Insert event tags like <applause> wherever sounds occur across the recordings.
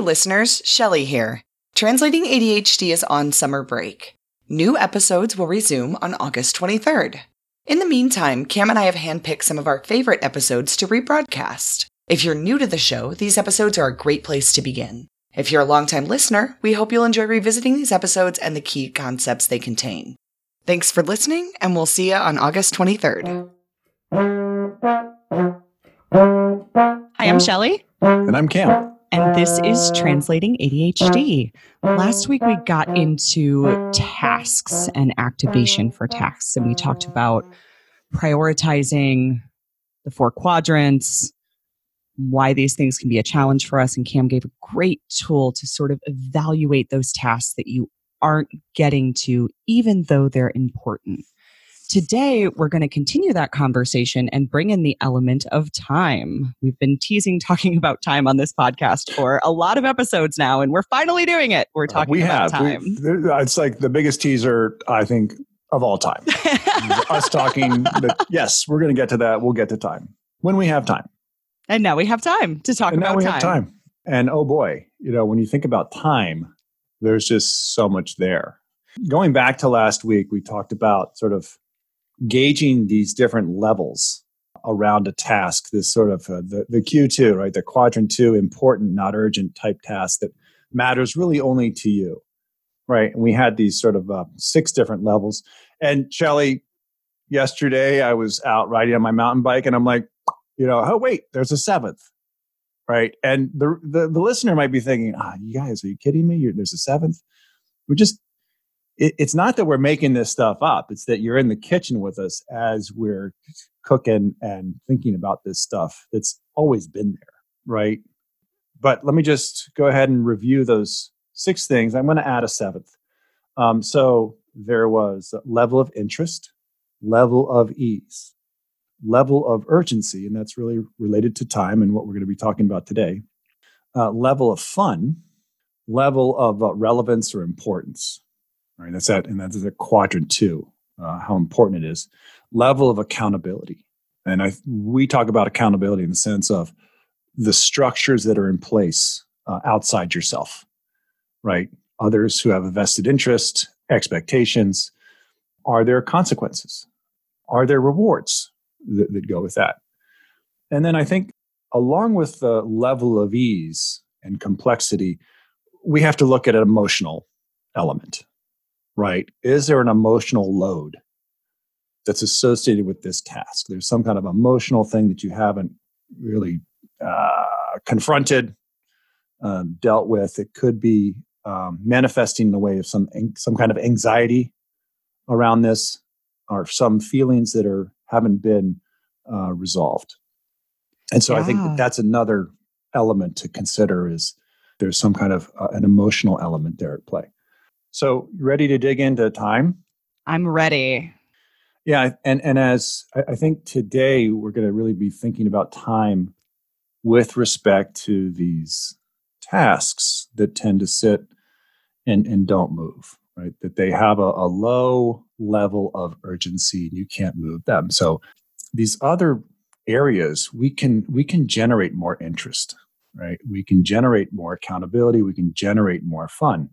listeners, Shelly here. Translating ADHD is on summer break. New episodes will resume on August 23rd. In the meantime, Cam and I have handpicked some of our favorite episodes to rebroadcast. If you're new to the show, these episodes are a great place to begin. If you're a longtime listener, we hope you'll enjoy revisiting these episodes and the key concepts they contain. Thanks for listening, and we'll see you on August 23rd. Hi, I'm Shelly. And I'm Cam. And this is Translating ADHD. Last week we got into tasks and activation for tasks, and we talked about prioritizing the four quadrants, why these things can be a challenge for us. And Cam gave a great tool to sort of evaluate those tasks that you aren't getting to, even though they're important. Today, we're going to continue that conversation and bring in the element of time. We've been teasing <laughs> talking about time on this podcast for a lot of episodes now, and we're finally doing it. We're uh, talking we about have. time. We, it's like the biggest teaser, I think, of all time. <laughs> Us talking, that, yes, we're going to get to that. We'll get to time when we have time. and now we have time to talk And about now we time. have time. And oh boy, you know, when you think about time, there's just so much there. Going back to last week, we talked about sort of gauging these different levels around a task, this sort of uh, the, the Q2, right? The quadrant two, important, not urgent type task that matters really only to you, right? And we had these sort of uh, six different levels. And Shelly, yesterday I was out riding on my mountain bike and I'm like, you know, oh, wait, there's a seventh right? And the the, the listener might be thinking, "Ah, you guys, are you kidding me? You're, there's a seventh. We're just. It, it's not that we're making this stuff up. It's that you're in the kitchen with us as we're cooking and thinking about this stuff. That's always been there, right? But let me just go ahead and review those six things. I'm going to add a seventh. Um, so there was level of interest, level of ease, level of urgency, and that's really related to time and what we're going to be talking about today. Uh, level of fun, level of uh, relevance or importance. Right, that's that, and that's a quadrant two. Uh, how important it is. Level of accountability, and I we talk about accountability in the sense of the structures that are in place uh, outside yourself. Right, others who have a vested interest, expectations. Are there consequences? Are there rewards? that, that go with that. And then I think, along with the level of ease and complexity, we have to look at an emotional element, right? Is there an emotional load that's associated with this task? There's some kind of emotional thing that you haven't really uh, confronted, um, dealt with. It could be um, manifesting in the way of some some kind of anxiety around this, or some feelings that are haven't been uh, resolved. And so I think that that's another element to consider is there's some kind of uh, an emotional element there at play. So ready to dig into time? I'm ready. Yeah, and and as I, think today we're going to really be thinking about time with respect to these tasks that tend to sit and and don't move, right? That they have a, a low level of urgency and you can't move them. So these other areas we can we can generate more interest, right? We can generate more accountability. We can generate more fun.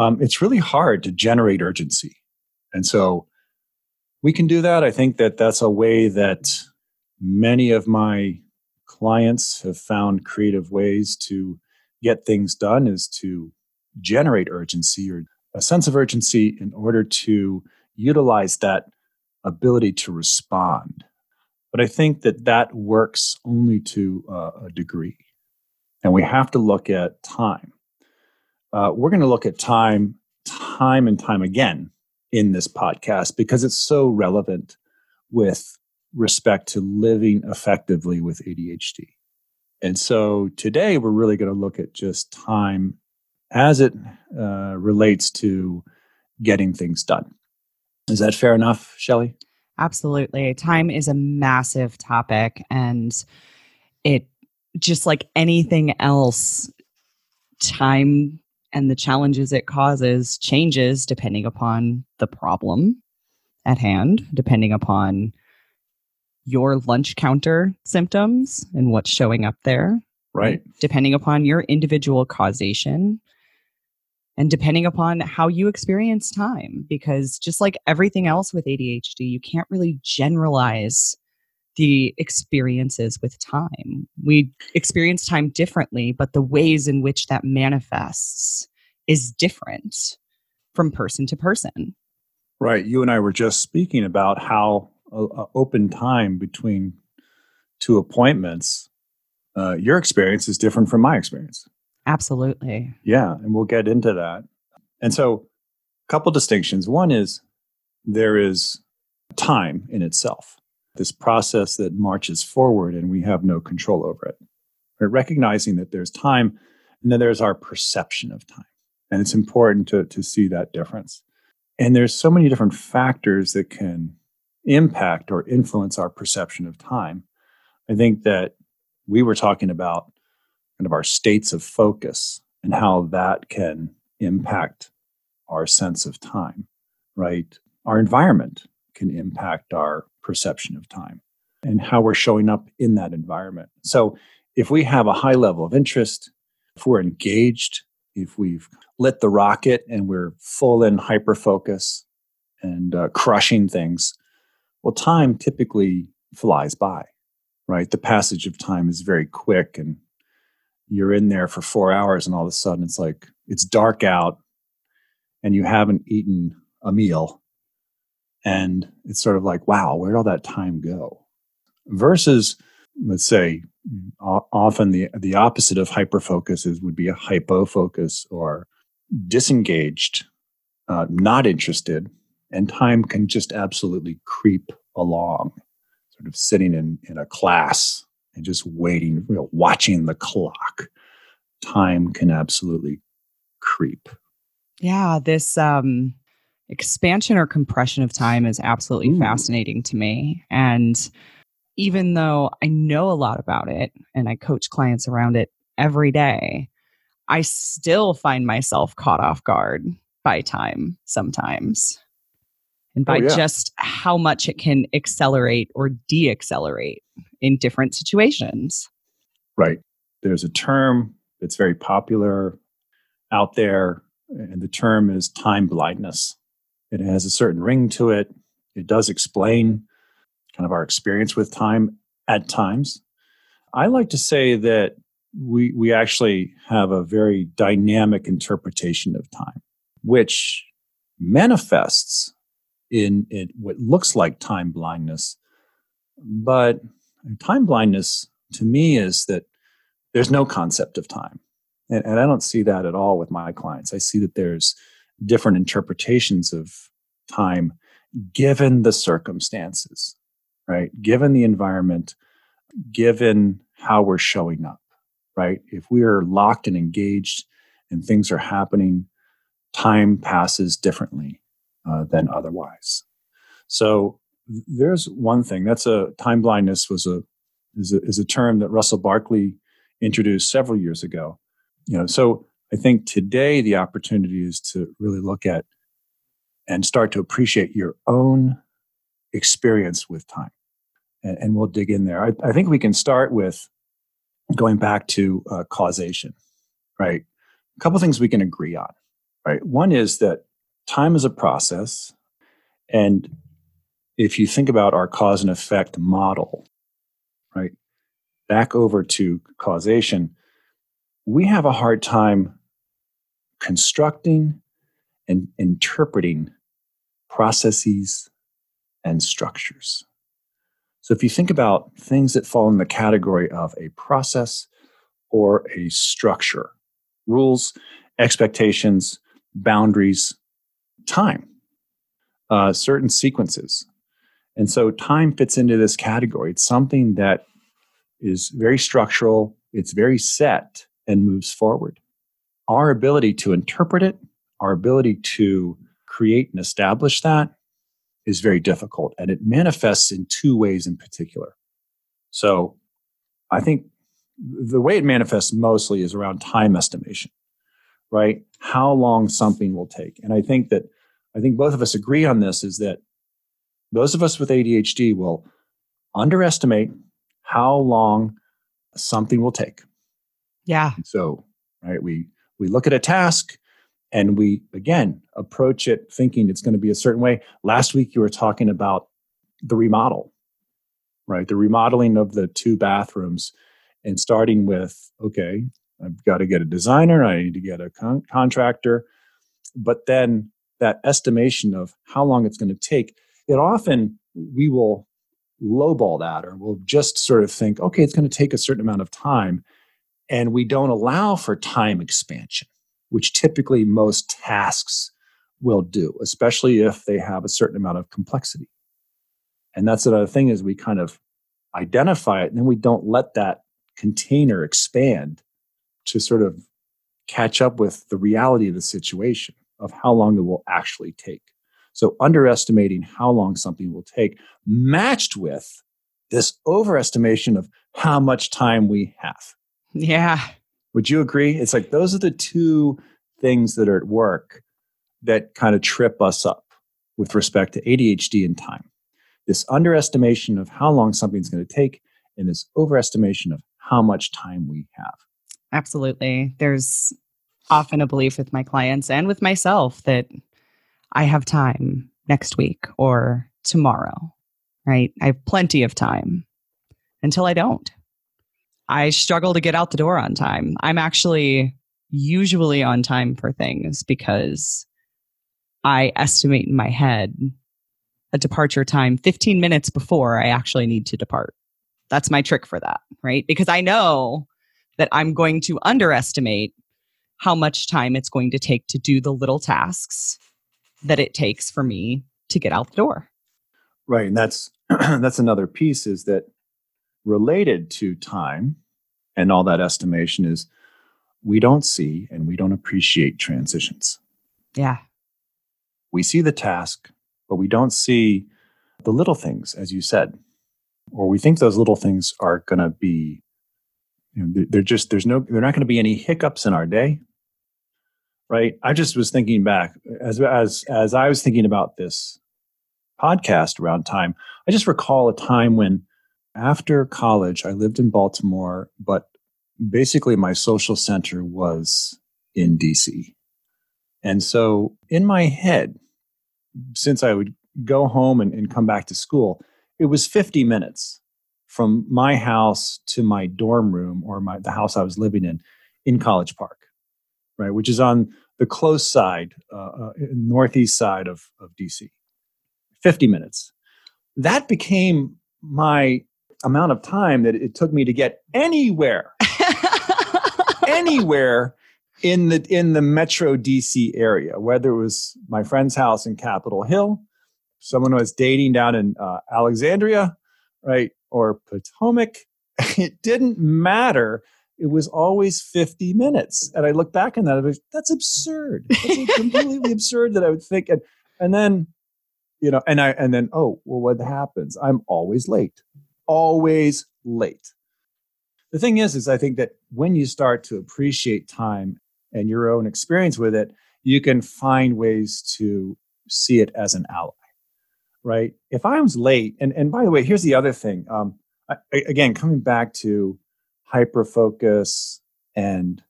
Um, it's really hard to generate urgency, and so we can do that. I think that that's a way that many of my clients have found creative ways to get things done is to generate urgency or a sense of urgency in order to utilize that ability to respond. But I think that that works only to uh, a degree. And we have to look at time. Uh, we're going to look at time, time and time again in this podcast because it's so relevant with respect to living effectively with ADHD. And so today we're really going to look at just time as it uh, relates to getting things done. Is that fair enough, Shelly? Absolutely. Time is a massive topic and it just like anything else, time and the challenges it causes changes depending upon the problem at hand, depending upon your lunch counter symptoms and what's showing up there. Right. Depending upon your individual causation and depending upon how you experience time. Because just like everything else with ADHD, you can't really generalize the experiences with time. We experience time differently, but the ways in which that manifests is different from person to person. Right. You and I were just speaking about how open time between two appointments, uh, your experience is different from my experience. Absolutely. Yeah, and we'll get into that. And so, a couple distinctions. One is there is time in itself, this process that marches forward and we have no control over it. Recognizing that there's time and then there's our perception of time. And it's important to, to see that difference. And there's so many different factors that can impact or influence our perception of time. I think that we were talking about kind of our states of focus and how that can impact our sense of time, right? Our environment can impact our perception of time and how we're showing up in that environment. So, if we have a high level of interest, if we're engaged, if we've lit the rocket and we're full in hyper focus and uh, crushing things, well, time typically flies by, right? The passage of time is very quick and you're in there for four hours and all of a sudden it's like it's dark out and you haven't eaten a meal. And it's sort of like, wow, where'd all that time go? Versus, let's say, often the, the opposite of hyper focus is would be a hypo focus or disengaged, uh, not interested, and time can just absolutely creep along, sort of sitting in, in a class and just waiting, you know, watching the clock. Time can absolutely creep. Yeah, this um, expansion or compression of time is absolutely Ooh. fascinating to me. And even though I know a lot about it and I coach clients around it every day, I still find myself caught off guard by time sometimes and oh, by oh, yeah. just how much it can accelerate or de-accelerate in different situations. Right. There's a term that's very popular out there, and the term is time blindness. It has a certain ring to it. It does explain kind of our experience with time at times. I like to say that we we actually have a very dynamic interpretation of time, which manifests in, in what looks like time blindness. But time blindness to me is that there's no concept of time. And, and I don't see that at all with my clients. I see that there's different interpretations of time given the circumstances, right? Given the environment, given how we're showing up, right? If we are locked and engaged and things are happening, time passes differently uh, than otherwise. So there's one thing. That's a time blindness was a is a, is a term that Russell Barkley introduced several years ago. You know, so I think today the opportunity is to really look at and start to appreciate your own experience with time. And, and we'll dig in there. I, I, think we can start with going back to uh, causation, right? A couple things we can agree on, right? One is that time is a process. And if you think about our cause and effect model, right, back over to causation, we have a hard time constructing and interpreting processes and structures. So if you think about things that fall in the category of a process or a structure, rules, expectations, boundaries, time, uh, certain sequences. And so time fits into this category. It's something that is very structural, it's very set, and moves forward. Our ability to interpret it, our ability to create and establish that is very difficult. And it manifests in two ways in particular. So I think the way it manifests mostly is around time estimation, right? How long something will take. And I think that I think both of us agree on this is that those of us with ADHD will underestimate how long something will take. Yeah. So, right, we we look at a task and we again approach it thinking it's going to be a certain way. Last week you were talking about the remodel, right? The remodeling of the two bathrooms and starting with okay, I've got to get a designer, I need to get a con- contractor, but then that estimation of how long it's going to take, it often we will lowball that or we'll just sort of think, okay, it's going to take a certain amount of time. And we don't allow for time expansion, which typically most tasks will do, especially if they have a certain amount of complexity. And that's another thing is we kind of identify it and then we don't let that container expand to sort of catch up with the reality of the situation of how long it will actually take. So underestimating how long something will take matched with this overestimation of how much time we have. Yeah. Would you agree? It's like those are the two things that are at work that kind of trip us up with respect to ADHD and time. This underestimation of how long something's going to take and this overestimation of how much time we have. Absolutely. There's often a belief with my clients and with myself that I have time next week or tomorrow, right? I have plenty of time until I don't. I struggle to get out the door on time. I'm actually usually on time for things because I estimate in my head a departure time 15 minutes before I actually need to depart. That's my trick for that, right? Because I know that I'm going to underestimate how much time it's going to take to do the little tasks that it takes for me to get out the door. Right, and that's <clears throat> that's another piece is that related to time and all that estimation is we don't see and we don't appreciate transitions. Yeah. We see the task, but we don't see the little things as you said. Or we think those little things are going to be you know, they're just there's no they're not going to be any hiccups in our day right? I just was thinking back as as as I was thinking about this podcast around time. I just recall a time when after college I lived in Baltimore, but basically my social center was in DC. And so in my head, since I would go home and, and come back to school, it was 50 minutes from my house to my dorm room or my the house I was living in in College Park right, which is on the close side, uh, uh, northeast side of, of DC. 50 minutes. That became my amount of time that it took me to get anywhere, <laughs> anywhere in the in the Metro DC area, whether it was my friend's house in Capitol Hill, someone was dating down in uh, Alexandria, right, or Potomac. <laughs> It didn't matter it was always 50 minutes. And I look back on that, I was, that's absurd. That's completely absurd that I would think. And, and then, you know, and I, and then, oh, well, what happens? I'm always late, always late. The thing is, is I think that when you start to appreciate time and your own experience with it, you can find ways to see it as an ally, right? If I was late, and, and by the way, here's the other thing. Um, I, again, coming back to hyper focus and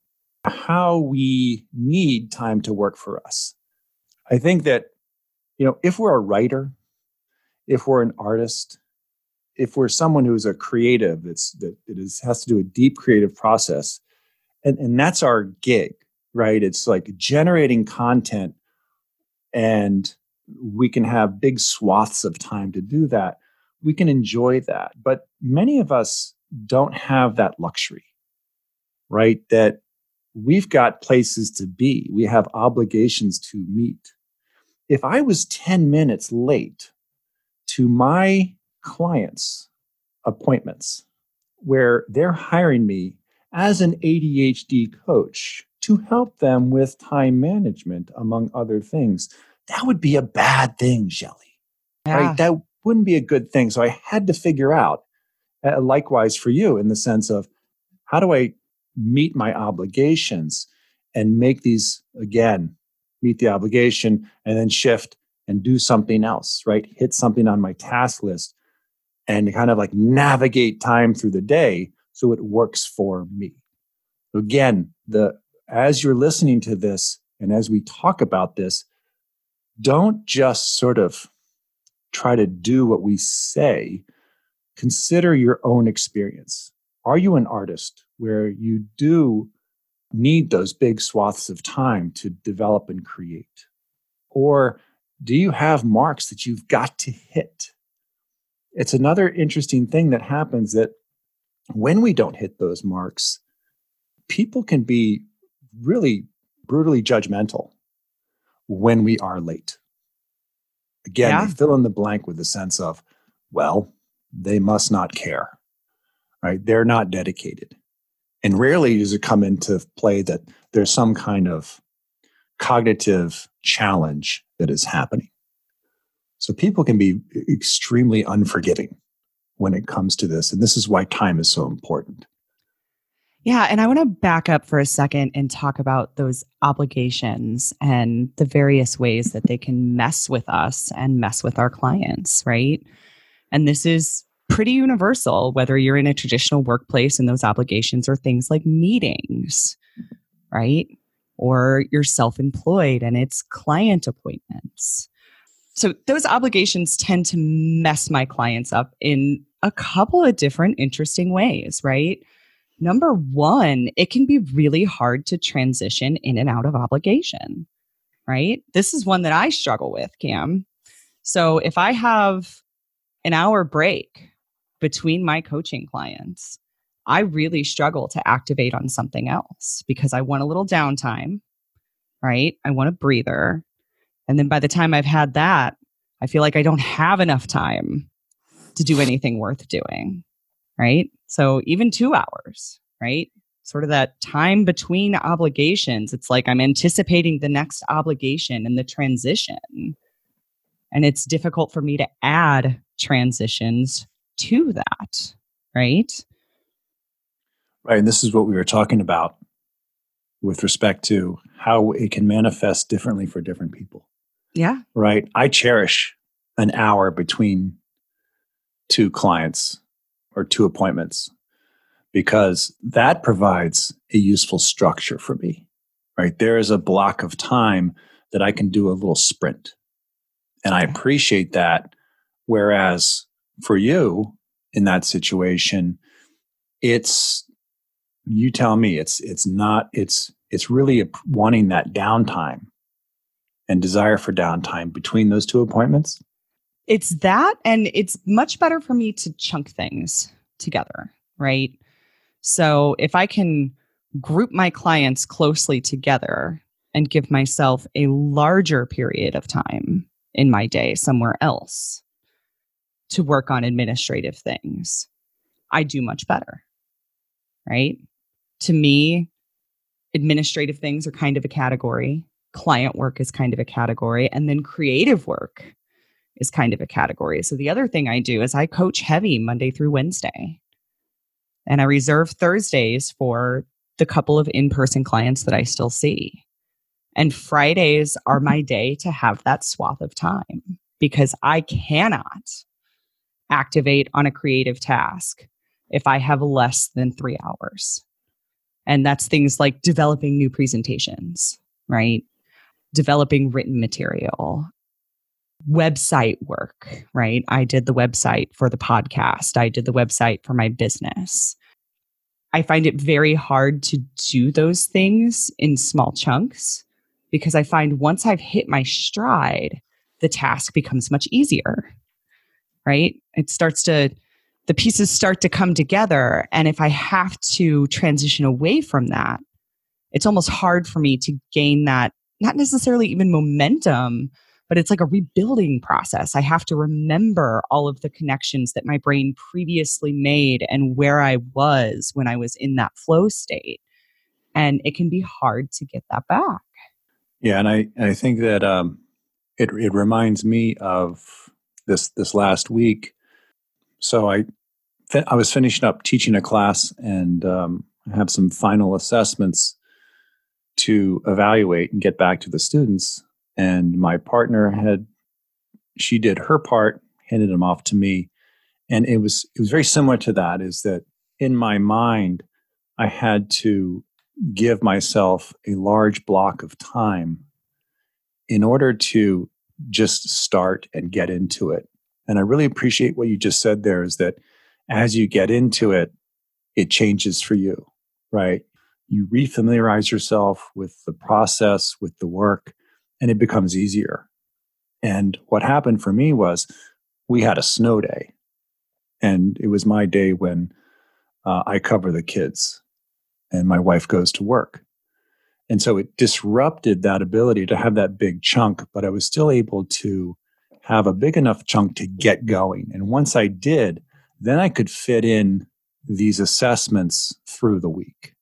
how we need time to work for us. I think that, you know, if we're a writer, if we're an artist, if we're someone who's a creative, it's that it is has to do a deep creative process, and, and that's our gig, right? It's like generating content and we can have big swaths of time to do that. We can enjoy that. But many of us don't have that luxury, right? That we've got places to be, we have obligations to meet. If I was 10 minutes late to my clients' appointments, where they're hiring me as an ADHD coach to help them with time management, among other things, that would be a bad thing, Shelly. Yeah. Right? That wouldn't be a good thing. So I had to figure out uh, likewise for you in the sense of how do I meet my obligations and make these again meet the obligation and then shift and do something else, right? Hit something on my task list and kind of like navigate time through the day so it works for me. Again, the as you're listening to this and as we talk about this, don't just sort of try to do what we say. Consider your own experience. Are you an artist where you do need those big swaths of time to develop and create? Or do you have marks that you've got to hit? It's another interesting thing that happens that when we don't hit those marks, people can be really brutally judgmental when we are late. Again, yeah. fill in the blank with the sense of, well, they must not care, right? They're not dedicated. And rarely does it come into play that there's some kind of cognitive challenge that is happening. So people can be extremely unforgiving when it comes to this. And this is why time is so important. Yeah. And I want to back up for a second and talk about those obligations and the various ways that they can mess with us and mess with our clients, right? And this is pretty universal, whether you're in a traditional workplace and those obligations are things like meetings, right? Or you're self employed and it's client appointments. So those obligations tend to mess my clients up in a couple of different interesting ways, right? Number one, it can be really hard to transition in and out of obligation, right? This is one that I struggle with, Cam. So if I have an hour break between my coaching clients, I really struggle to activate on something else because I want a little downtime, right? I want a breather. And then by the time I've had that, I feel like I don't have enough time to do anything worth doing, right? So even two hours, right? Sort of that time between obligations. It's like I'm anticipating the next obligation and the transition. And it's difficult for me to add transitions to that, right? Right. And this is what we were talking about with respect to how it can manifest differently for different people. Yeah. Right. I cherish an hour between two clients or two appointments because that provides a useful structure for me. Right. There is a block of time that I can do a little sprint. And I appreciate that. Whereas for you in that situation, it's you tell me it's it's not it's it's really wanting that downtime and desire for downtime between those two appointments? It's that and it's much better for me to chunk things together right? So if i can group my clients closely together and give myself a larger period of time in my day somewhere else to work on administrative things i do much better right? To me administrative things are kind of a category client work is kind of a category and then creative work is kind of a category. So the other thing I do is I coach heavy Monday through Wednesday. And I reserve Thursdays for the couple of in person clients that I still see. And Fridays are my mm-hmm. day to have that swath of time because I cannot activate on a creative task if I have less than three hours. And that's things like developing new presentations, right? Developing written material, website work, right? I did the website for the podcast, I did the website for my business. I find it very hard to do those things in small chunks because I find once I've hit my stride, the task becomes much easier, right? It starts to, the pieces start to come together. And if I have to transition away from that, it's almost hard for me to gain that, not necessarily even momentum, but it's like a rebuilding process. I have to remember all of the connections that my brain previously made and where I was when I was in that flow state. And it can be hard to get that back. Yeah, and I I think that um, it it reminds me of this this last week. So I I was finishing up teaching a class and um, I have some final assessments to evaluate and get back to the students and my partner had she did her part handed them off to me and it was it was very similar to that is that in my mind i had to give myself a large block of time in order to just start and get into it. And I really appreciate what you just said there is that as you get into it, it changes for you, right? You refamiliarize yourself with the process, with the work, and it becomes easier. And what happened for me was we had a snow day, and it was my day when uh, I cover the kids and my wife goes to work. And so it disrupted that ability to have that big chunk, but I was still able to have a big enough chunk to get going. And once I did, then I could fit in these assessments through the week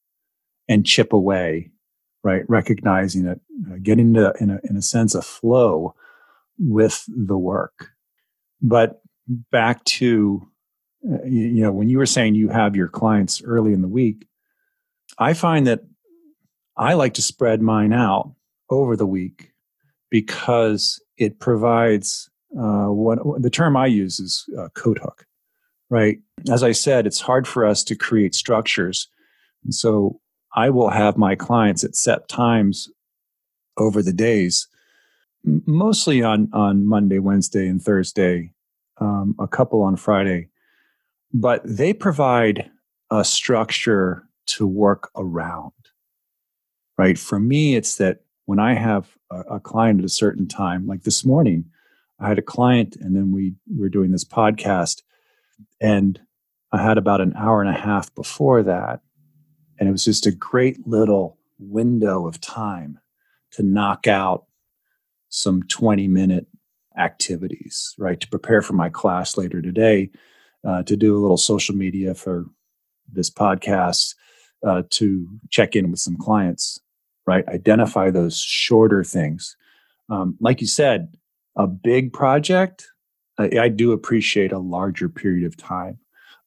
and chip away, right? Recognizing it, uh, getting into, in a, in a sense, a flow with the work. But back to, uh, you, know, when you were saying you have your clients early in the week, I find that I like to spread mine out over the week because it provides uh, what the term I use is uh, coat hook, right? As I said, it's hard for us to create structures. And so I will have my clients at set times over the days, mostly on, on Monday, Wednesday, and Thursday, um, a couple on Friday. But they provide a structure to work around right? For me, it's that when I have a, a, client at a certain time, like this morning, I had a client and then we were doing this podcast and I had about an hour and a half before that. And it was just a great little window of time to knock out some 20 minute activities, right? To prepare for my class later today, uh, to do a little social media for this podcast, uh, to check in with some clients right? Identify those shorter things. Um, like you said, a big project, I, I do appreciate a larger period of time,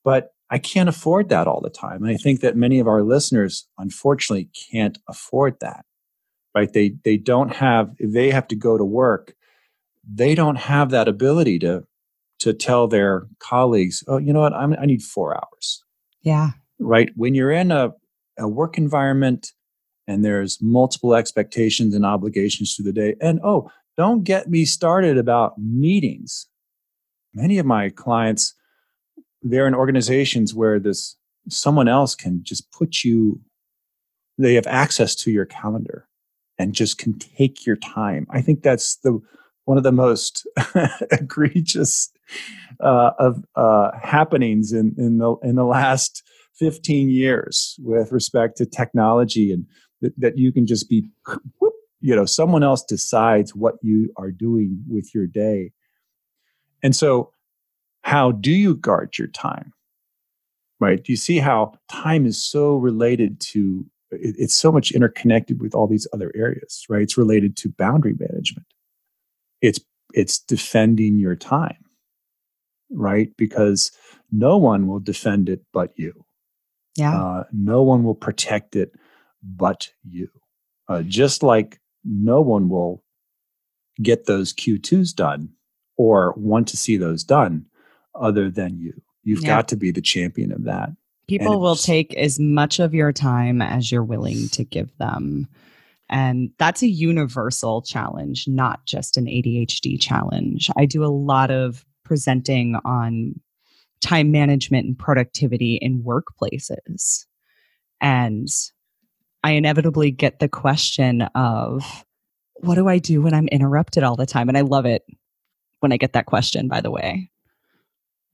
but I can't afford that all the time. And I think that many of our listeners, unfortunately, can't afford that, right? They they don't have. They have to go to work. They don't have that ability to to tell their colleagues, "Oh, you know what? I'm, I need four hours." Yeah. Right. When you're in a a work environment and there's multiple expectations and obligations through the day. And oh, don't get me started about meetings. Many of my clients, they're in organizations where this someone else can just put you, they have access to your calendar and just can take your time. I think that's the one of the most <laughs> egregious uh, of uh, happenings in in the in the last 15 years with respect to technology and that, that you can just be whoop, you know someone else decides what you are doing with your day and so how do you guard your time? Right? Do you see how time is so related to it, it's so much interconnected with all these other areas right? It's related to boundary management. It's it's defending your time right? Because no one will defend it but you. Yeah. Uh, no one will protect it but you. Uh, just like no one will get those Q2s done or want to see those done other than you. You've yeah. got to be the champion of that. People will take as much of your time as you're willing to give them. And that's a universal challenge, not just an ADHD challenge. I do a lot of presenting on time management and productivity in workplaces. And I inevitably get the question of, what do I do when I'm interrupted all the time? And I love it when I get that question, by the way,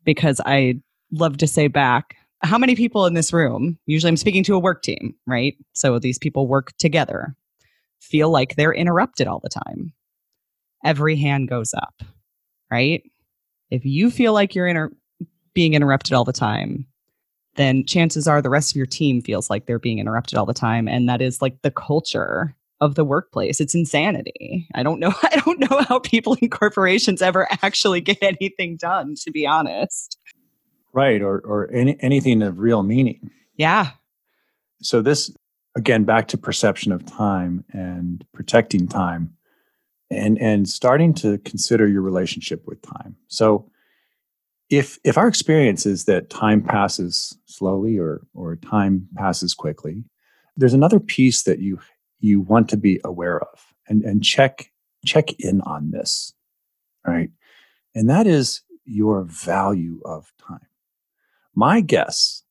because I love to say back, how many people in this room, usually I'm speaking to a work team, right? So these people work together, feel like they're interrupted all the time. Every hand goes up, right? If you feel like you're inter- being interrupted all the time, then chances are the rest of your team feels like they're being interrupted all the time. And that is like the culture of the workplace. It's insanity. I don't know. <laughs> I don't know how people in corporations ever actually get anything done, to be honest. Right. Or, or any, anything of real meaning. Yeah. So, this, again, back to perception of time and protecting time and, and starting to consider your relationship with time. So, if if our experience is that time passes slowly or or time passes quickly there's another piece that you you want to be aware of and, and check check in on this. Right. And that is your value of time. My guess,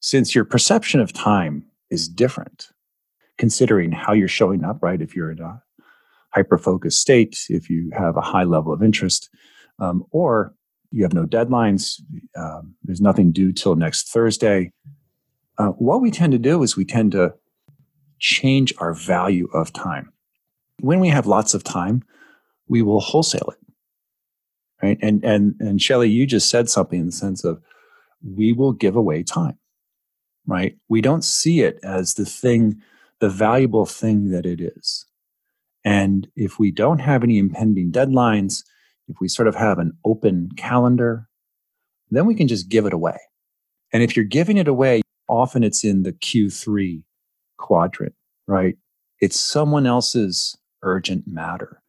since your perception of time is different, considering how you're showing up, right? If you're in a hyper focused state, if you have a high level of interest, um, or you have no deadlines, um, there's nothing due till next Thursday. Uh, what we tend to do is we tend to change our value of time. When we have lots of time, we will wholesale it. Right. And and and Shelly, you just said something in the sense of we will give away time. Right. We don't see it as the thing, the valuable thing that it is. And if we don't have any impending deadlines, if we sort of have an open calendar, then we can just give it away. And if you're giving it away, often it's in the Q3 quadrant, right? It's someone else's urgent matter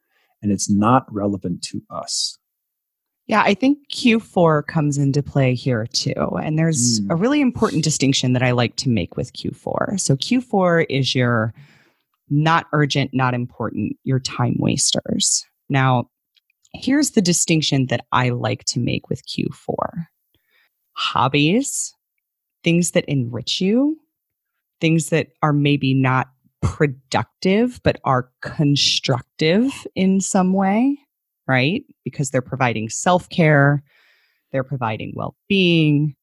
and it's not relevant to us. Yeah, I think Q4 comes into play here too. And there's mm. a really important distinction that I like to make with Q4. So, Q4 is your not urgent, not important, your time wasters. Now, here's the distinction that I like to make with Q4 hobbies, things that enrich you, things that are maybe not productive, but are constructive in some way, right? Because they're providing self care, they're providing well being,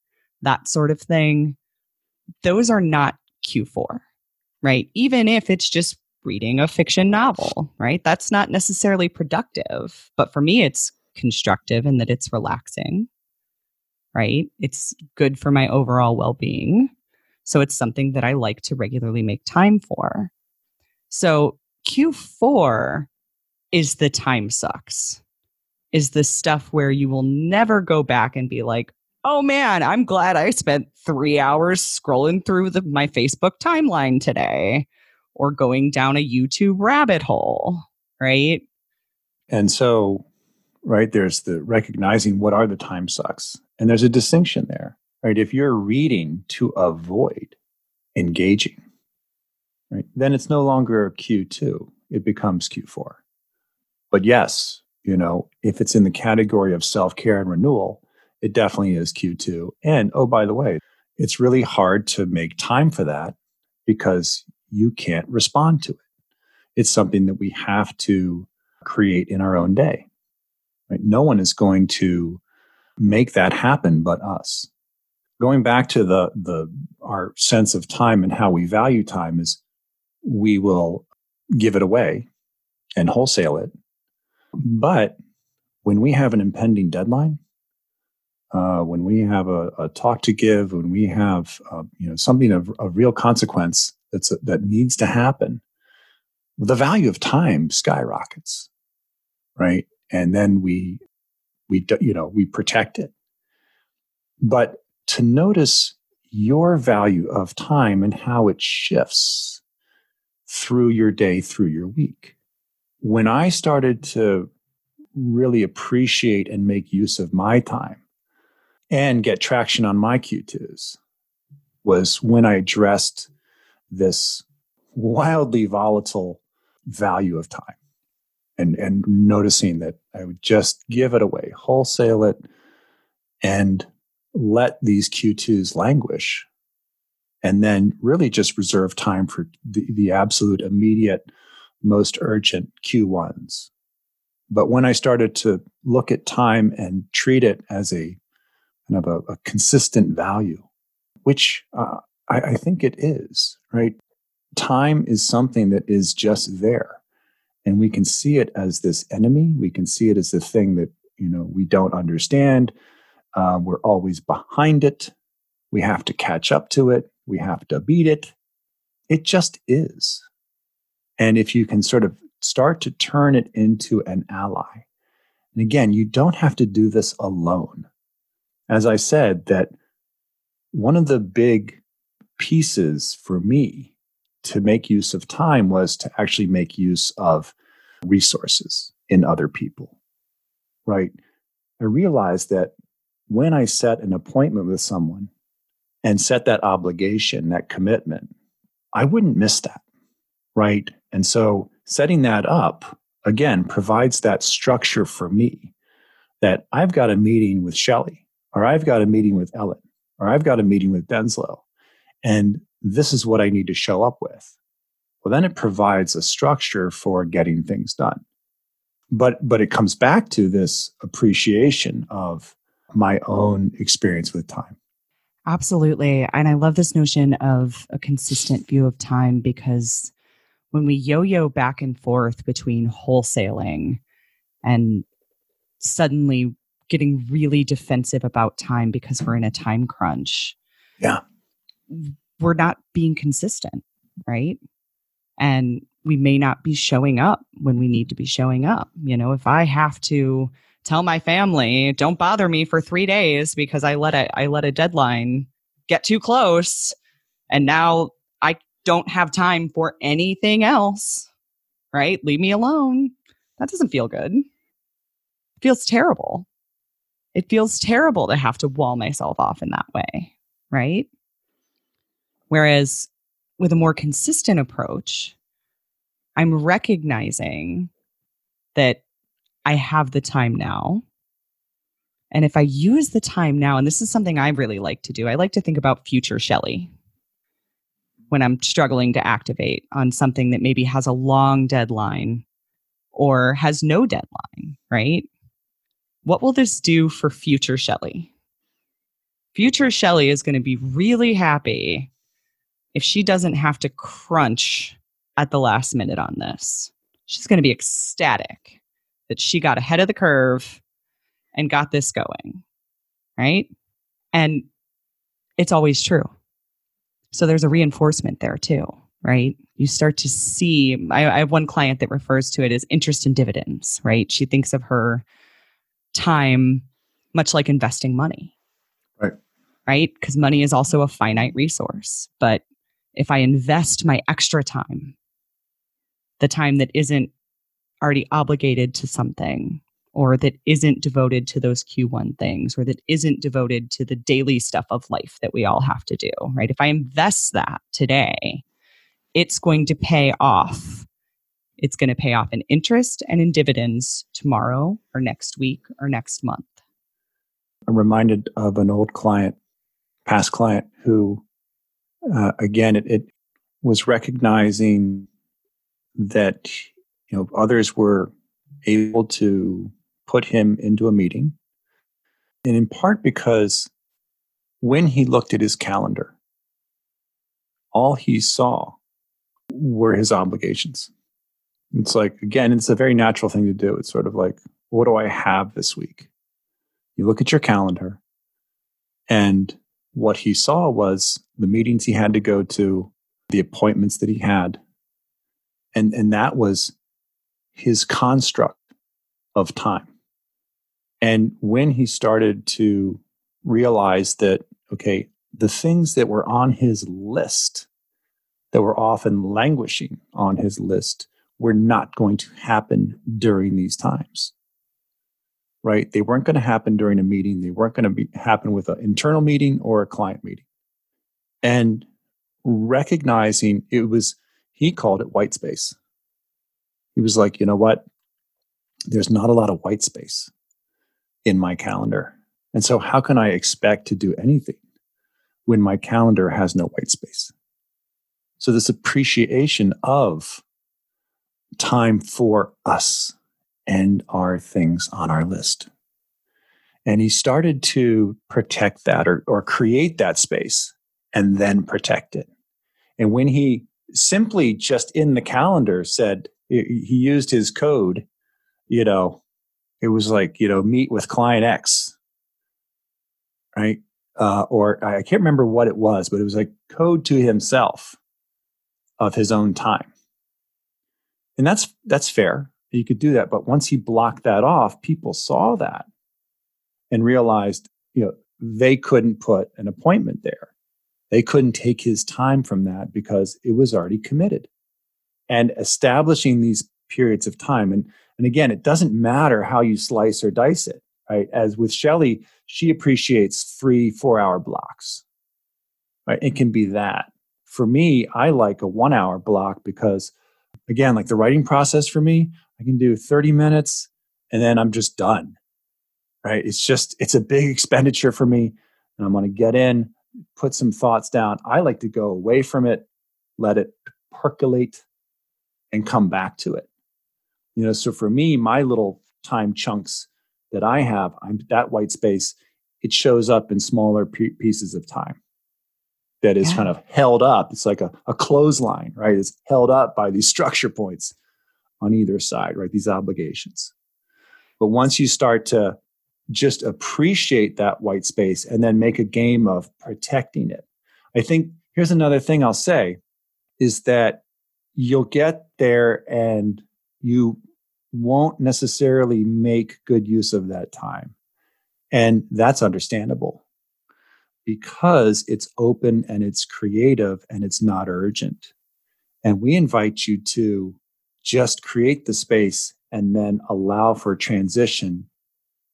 that sort of thing. Those are not Q4, right? Even if it's just reading a fiction novel, right? That's not necessarily productive, but for me, it's constructive in that it's relaxing, right? It's good for my overall well being. So it's something that I like to regularly make time for. So Q4 is the time sucks, is the stuff where you will never go back and be like, oh man, I'm glad I spent three hours scrolling through the, my Facebook timeline today or going down a YouTube rabbit hole, right? And so, right, there's the recognizing what are the time sucks. And there's a distinction there, right? If you're reading to avoid engaging, right, then it's no longer Q2, it becomes Q4. But yes, you know, if it's in the category of self care and renewal, it definitely is Q2. And oh, by the way, it's really hard to make time for that because you can't respond to it. It's something that we have to create in our own day. Right? No one is going to make that happen but us. Going back to the the our sense of time and how we value time is we will give it away and wholesale it. But when we have an impending deadline, uh, when we have a, a, talk to give, when we have uh, you know something of, of real consequence that's a, that needs to happen, the value of time skyrockets, right? And then we we you know we protect it. But to notice your value of time and how it shifts through your day, through your week. When I started to really appreciate and make use of my time and get traction on my Q2s was when I addressed this wildly volatile value of time and and noticing that I would just give it away, wholesale it, and let these Q2s languish. And then really just reserve time for the, the absolute immediate, most urgent Q1s. But when I started to look at time and treat it as a kind of a, a consistent value, which uh, I, I think it is, right? Time is something that is just there. And we can see it as this enemy. We can see it as the thing that, you know, we don't understand. Uh, we're always behind it. We have to catch up to it. We have to beat it. It just is. And if you can sort of start to turn it into an ally, and again, you don't have to do this alone. As I said, that one of the big pieces for me to make use of time was to actually make use of resources in other people. Right. I realized that when I set an appointment with someone and set that obligation, that commitment, I wouldn't miss that. Right. And so setting that up again provides that structure for me that I've got a meeting with Shelly, or I've got a meeting with Ellen, or I've got a meeting with Denslow, and this is what I need to show up with. Well, then it provides a structure for getting things done. But but it comes back to this appreciation of my own experience with time. Absolutely. And I love this notion of a consistent view of time because when we yo yo back and forth between wholesaling and suddenly getting really defensive about time because we're in a time crunch. Yeah. We're not being consistent, right? And we may not be showing up when we need to be showing up. You know, if I have to tell my family, don't bother me for 3 days because I let a I let a deadline get too close and now I don't have time for anything else, right? Leave me alone. That doesn't feel good feels terrible. It feels terrible to have to wall myself off in that way, right? Whereas with a more consistent approach, I'm recognizing that I have the time now. And if I use the time now, and this is something I really like to do, I like to think about future Shelly when I'm struggling to activate on something that maybe has a long deadline or has no deadline, right? what will this do for future Shelly? Future Shelly is going to be really happy if she doesn't have to crunch at the last minute on this. She's going to be ecstatic that she got ahead of the curve and got this going. Right. And it's always true. So there's a reinforcement there too, right? You start to see. I, I have one client that refers to it as interest in dividends, right? She thinks of her time much like investing money. Right. Right? Because money is also a finite resource. But if I invest my extra time, the time that isn't already obligated to something or that isn't devoted to those Q1 things or that isn't devoted to the daily stuff of life that we all have to do, right? If I invest that today, it's going to pay off it's going to pay off in interest and in dividends tomorrow or next week or next month. I'm reminded of an old client, past client, who, uh, again, it, it was recognizing that you know others were able to put him into a meeting, and in part because when he looked at his calendar, all he saw were his obligations. It's like, again, it's a very natural thing to do. It's sort of like, what do I have this week? You look at your calendar, and what he saw was the meetings he had to go to, the appointments that he had. And, and that was his construct of time. And when he started to realize that, okay, the things that were on his list, that were often languishing on his list, were not going to happen during these times right? They weren't going to happen during a meeting. They weren't going to be happen with an internal meeting or a client meeting. And recognizing it was he called it white space he was like you know what there's not a lot of white space in my calendar and so how can i expect to do anything when my calendar has no white space so this appreciation of time for us and our things on our list. And he started to protect that or, or create that space and then protect it. And when he simply just in the calendar said, he used his code, you know, it was like, you know, meet with client X, right? Uh, or I can't remember what it was, but it was like code to himself of his own time. And that's that's fair. You could do that but once he blocked that off people saw that and realized you know they couldn't put an appointment there. They couldn't take his time from that because it was already committed and establishing these periods of time and and again it doesn't matter how you slice or dice it right as with Shelly she appreciates three four hour blocks right it can be that for me, I like a one hour block because, again, like the writing process for me, I can do 30 minutes and then I'm just done. Right. It's just, it's a big expenditure for me. And I'm going to get in, put some thoughts down. I like to go away from it, let it percolate, and come back to it. You know, so for me, my little time chunks that I have, I'm that white space, it shows up in smaller p- pieces of time that is yeah. kind of held up. It's like a, a clothesline, right? It's held up by these structure points on either side, right? These obligations. But once you start to just appreciate that white space and then make a game of protecting it, I think here's another thing I'll say is that you'll get there and you won't necessarily make good use of that time. And that's understandable because it's open and it's creative and it's not urgent. And we invite you to just create the space and then allow for transition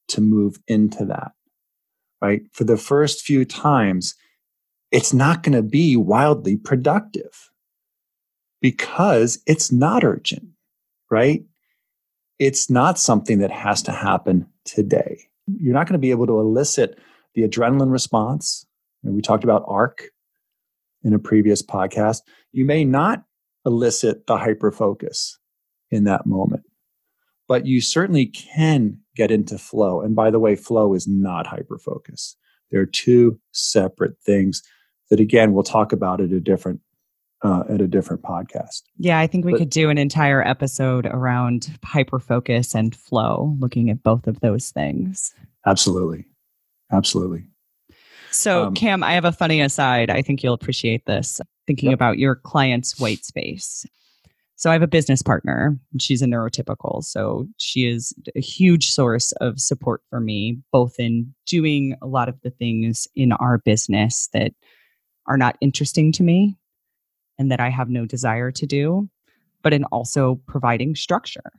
to move into that. Right. For the first few times, it's not going to be wildly productive because it's not urgent. Right. It's not something that has to happen today. You're not going to be able to elicit the adrenaline response. And we talked about ARC in a previous podcast. You may not elicit the hyper focus in that moment, but you certainly can get into flow. And by the way, flow is not hyper focus. There are two separate things that, again, we'll talk about at a different uh, at a different podcast. Yeah, I think we but, could do an entire episode around hyper focus and flow, looking at both of those things. Absolutely. Absolutely. So, um, Cam, I have a funny aside. I think you'll appreciate this. Thinking yep. about your client's white space. So, I have a business partner. She's a neurotypical. So, she is a huge source of support for me, both in doing a lot of the things in our business that are not interesting to me and that I have no desire to do, but in also providing structure.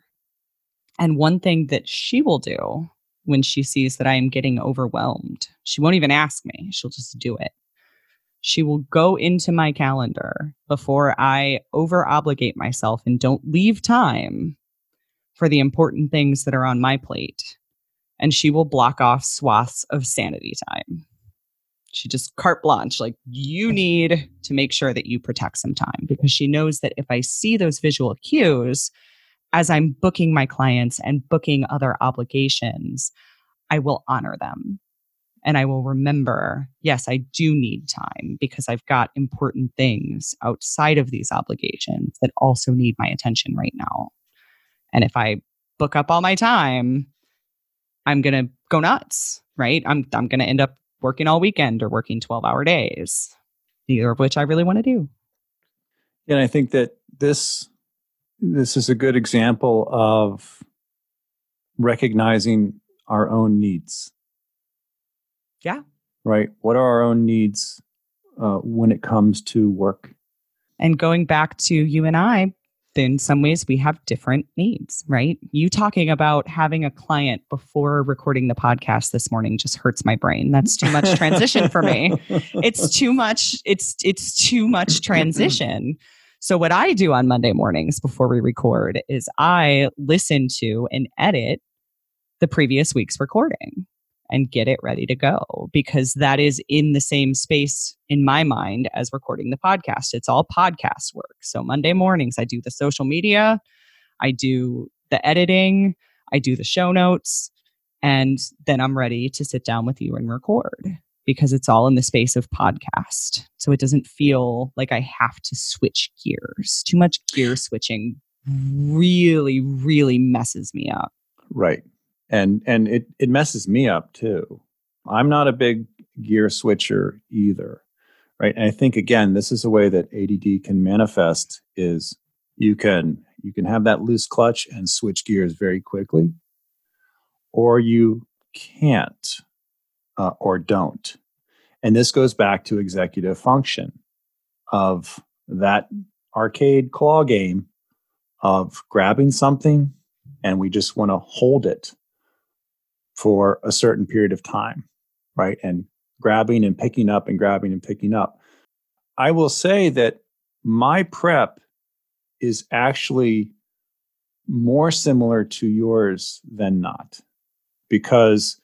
And one thing that she will do when she sees that I am getting overwhelmed. She won't even ask me, she'll just do it. She will go into my calendar before I over obligate myself and don't leave time for the important things that are on my plate. And she will block off swaths of sanity time. She just carte blanche, like, you mm-hmm. need to make sure that you protect some time because she knows that if I see those visual cues, as I'm booking my clients and booking other obligations, I will honor them. And I will remember, yes, I do need time because I've got important things outside of these obligations that also need my attention right now. And if I book up all my time, I'm going to go nuts, right? I'm, I'm going to end up working all weekend or working 12 hour days, neither of which I really want to do. And I think that this this is a good example of recognizing our own needs. Yeah. Right. What are our own needs uh, when it comes to work? And going back to you and I, in some ways we have different needs, right? You talking about having a client before recording the podcast this morning just hurts my brain. That's too much transition for me. <laughs> It's too much it's it's too much transition. So, what I do on Monday mornings before we record is I listen to and edit the previous week's recording and get it ready to go because that is in the same space in my mind as recording the podcast. It's all podcast work. So, Monday mornings, I do the social media, I do the editing, I do the show notes, and then I'm ready to sit down with you and record because it's all in the space of podcast. So it doesn't feel like I have to switch gears. Too much gear switching really, really messes me up. Right. And and it, it messes me up too. I'm not a big gear switcher either. Right. And I think again, this is a way that ADD can manifest is you can you can have that loose clutch and switch gears very quickly, or you can't uh, or don't. And this goes back to executive function of that arcade claw game of grabbing something and we just want to hold it for a certain period of time, right? And grabbing and picking up and grabbing and picking up. I will say that my prep is actually more similar to yours than not because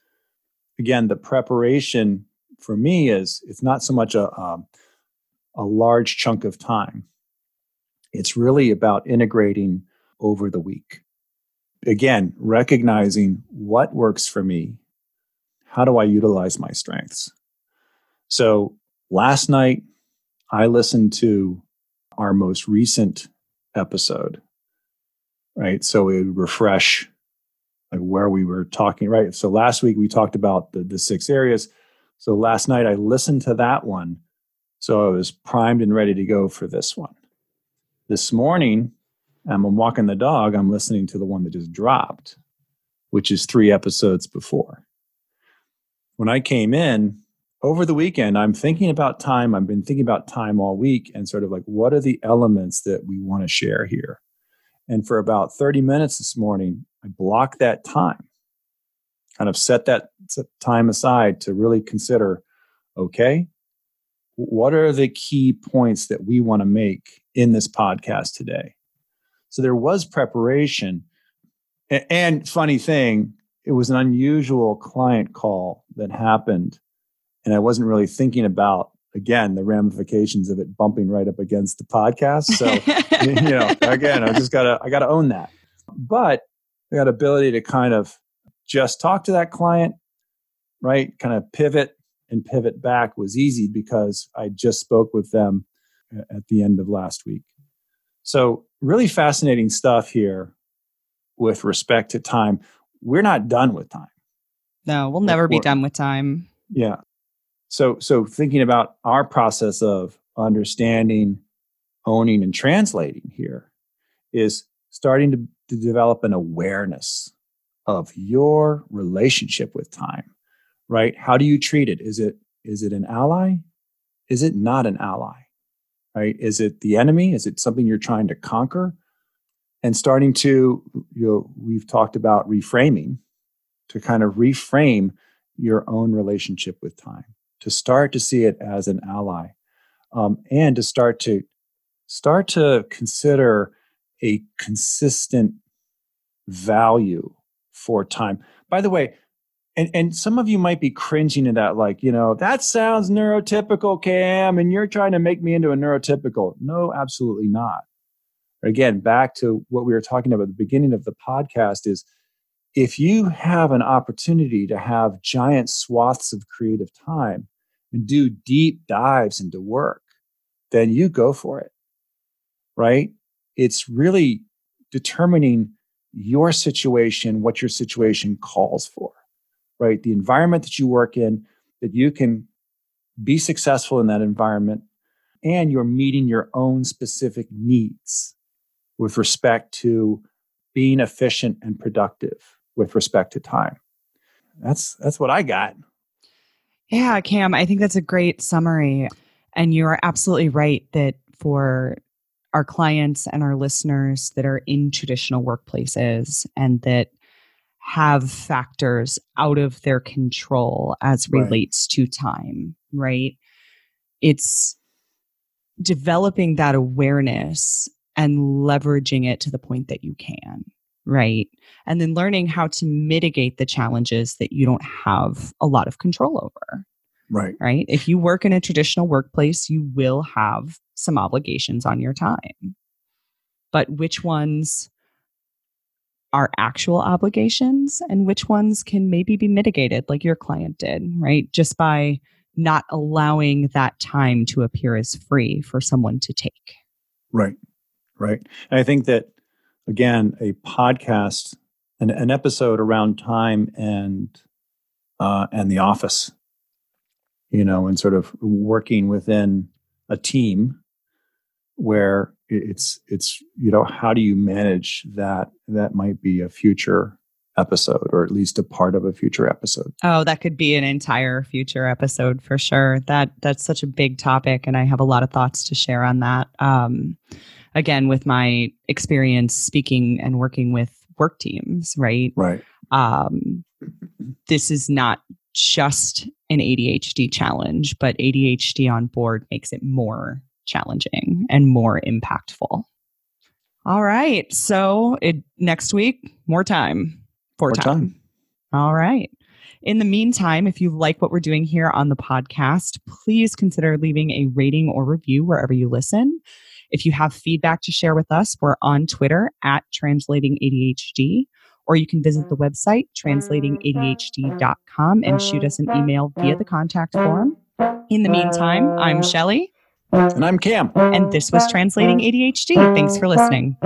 again the preparation for me is it's not so much a um, a large chunk of time it's really about integrating over the week again recognizing what works for me how do i utilize my strengths so last night i listened to our most recent episode right? So it would refresh like where we were talking, right? So last week we talked about the, the six areas. So last night I listened to that one. So I was primed and ready to go for this one. This morning, um, I'm walking the dog, I'm listening to the one that just dropped, which is three episodes before. When I came in over the weekend, I'm thinking about time. I've been thinking about time all week and sort of like, what are the elements that we want to share here? And for about 30 minutes this morning, I blocked that time, kind of set that time aside to really consider okay, what are the key points that we want to make in this podcast today? So there was preparation. And funny thing, it was an unusual client call that happened. And I wasn't really thinking about again the ramifications of it bumping right up against the podcast so <laughs> you know again i just gotta i gotta own that but that ability to kind of just talk to that client right kind of pivot and pivot back was easy because i just spoke with them uh, at the end of last week so really fascinating stuff here with respect to time. We're not done with time. No we'll never be done with time. Yeah. So so thinking about our process of understanding owning and translating here is starting to, to develop an awareness of your relationship with time right? How do you treat it? Is it is it an ally? Is it not an ally right? Is it the enemy? Is it something you're trying to conquer? And starting to you know we've talked about reframing to kind of reframe your own relationship with time to start to see it as an ally um, and to start to start to consider a consistent value for time. By the way and, and some of you might be cringing at that like you know that sounds neurotypical cam and you're trying to make me into a neurotypical no absolutely not again back to what we were talking about at the beginning of the podcast is if you have an opportunity to have giant swaths of creative time and do deep dives into work, then you go for it. Right? It's really determining your situation, what your situation calls for, right? The environment that you work in, that you can be successful in that environment, and you're meeting your own specific needs with respect to being efficient and productive with respect to time. That's that's what I got. Yeah, Cam, I think that's a great summary. And you're absolutely right that for our clients and our listeners that are in traditional workplaces and that have factors out of their control as relates right. to time, right? It's developing that awareness and leveraging it to the point that you can right? And then learning how to mitigate the challenges that you don't have a lot of control over. Right. Right. If you work in a traditional workplace, you will have some obligations on your time. But which ones are actual obligations and which ones can maybe be mitigated, like your client did, right? Just by not allowing that time to appear as free for someone to take. Right. Right. And I think that again a podcast an, an episode around time and uh, and the office you know and sort of working within a team where it's it's you know how do you manage that? That might be a future episode or at least a part of a future episode. Oh that could be an entire future episode for sure. That that's such a big topic and i have a lot of thoughts to share on that. Um again with my experience speaking and working with work teams right? Right. Um this is not just an ADHD challenge, but ADHD on board makes it more challenging and more impactful. All right. So it, next week, more time. For More time. time. All right. In the meantime, if you like what we're doing here on the podcast, please consider leaving a rating or review wherever you listen. If you have feedback to share with us, we're on Twitter at Translating ADHD, or you can visit the website translatingadhd.com and shoot us an email via the contact form. In the meantime, I'm Shelly, And I'm Cam. and this was Translating ADHD. Thanks for listening.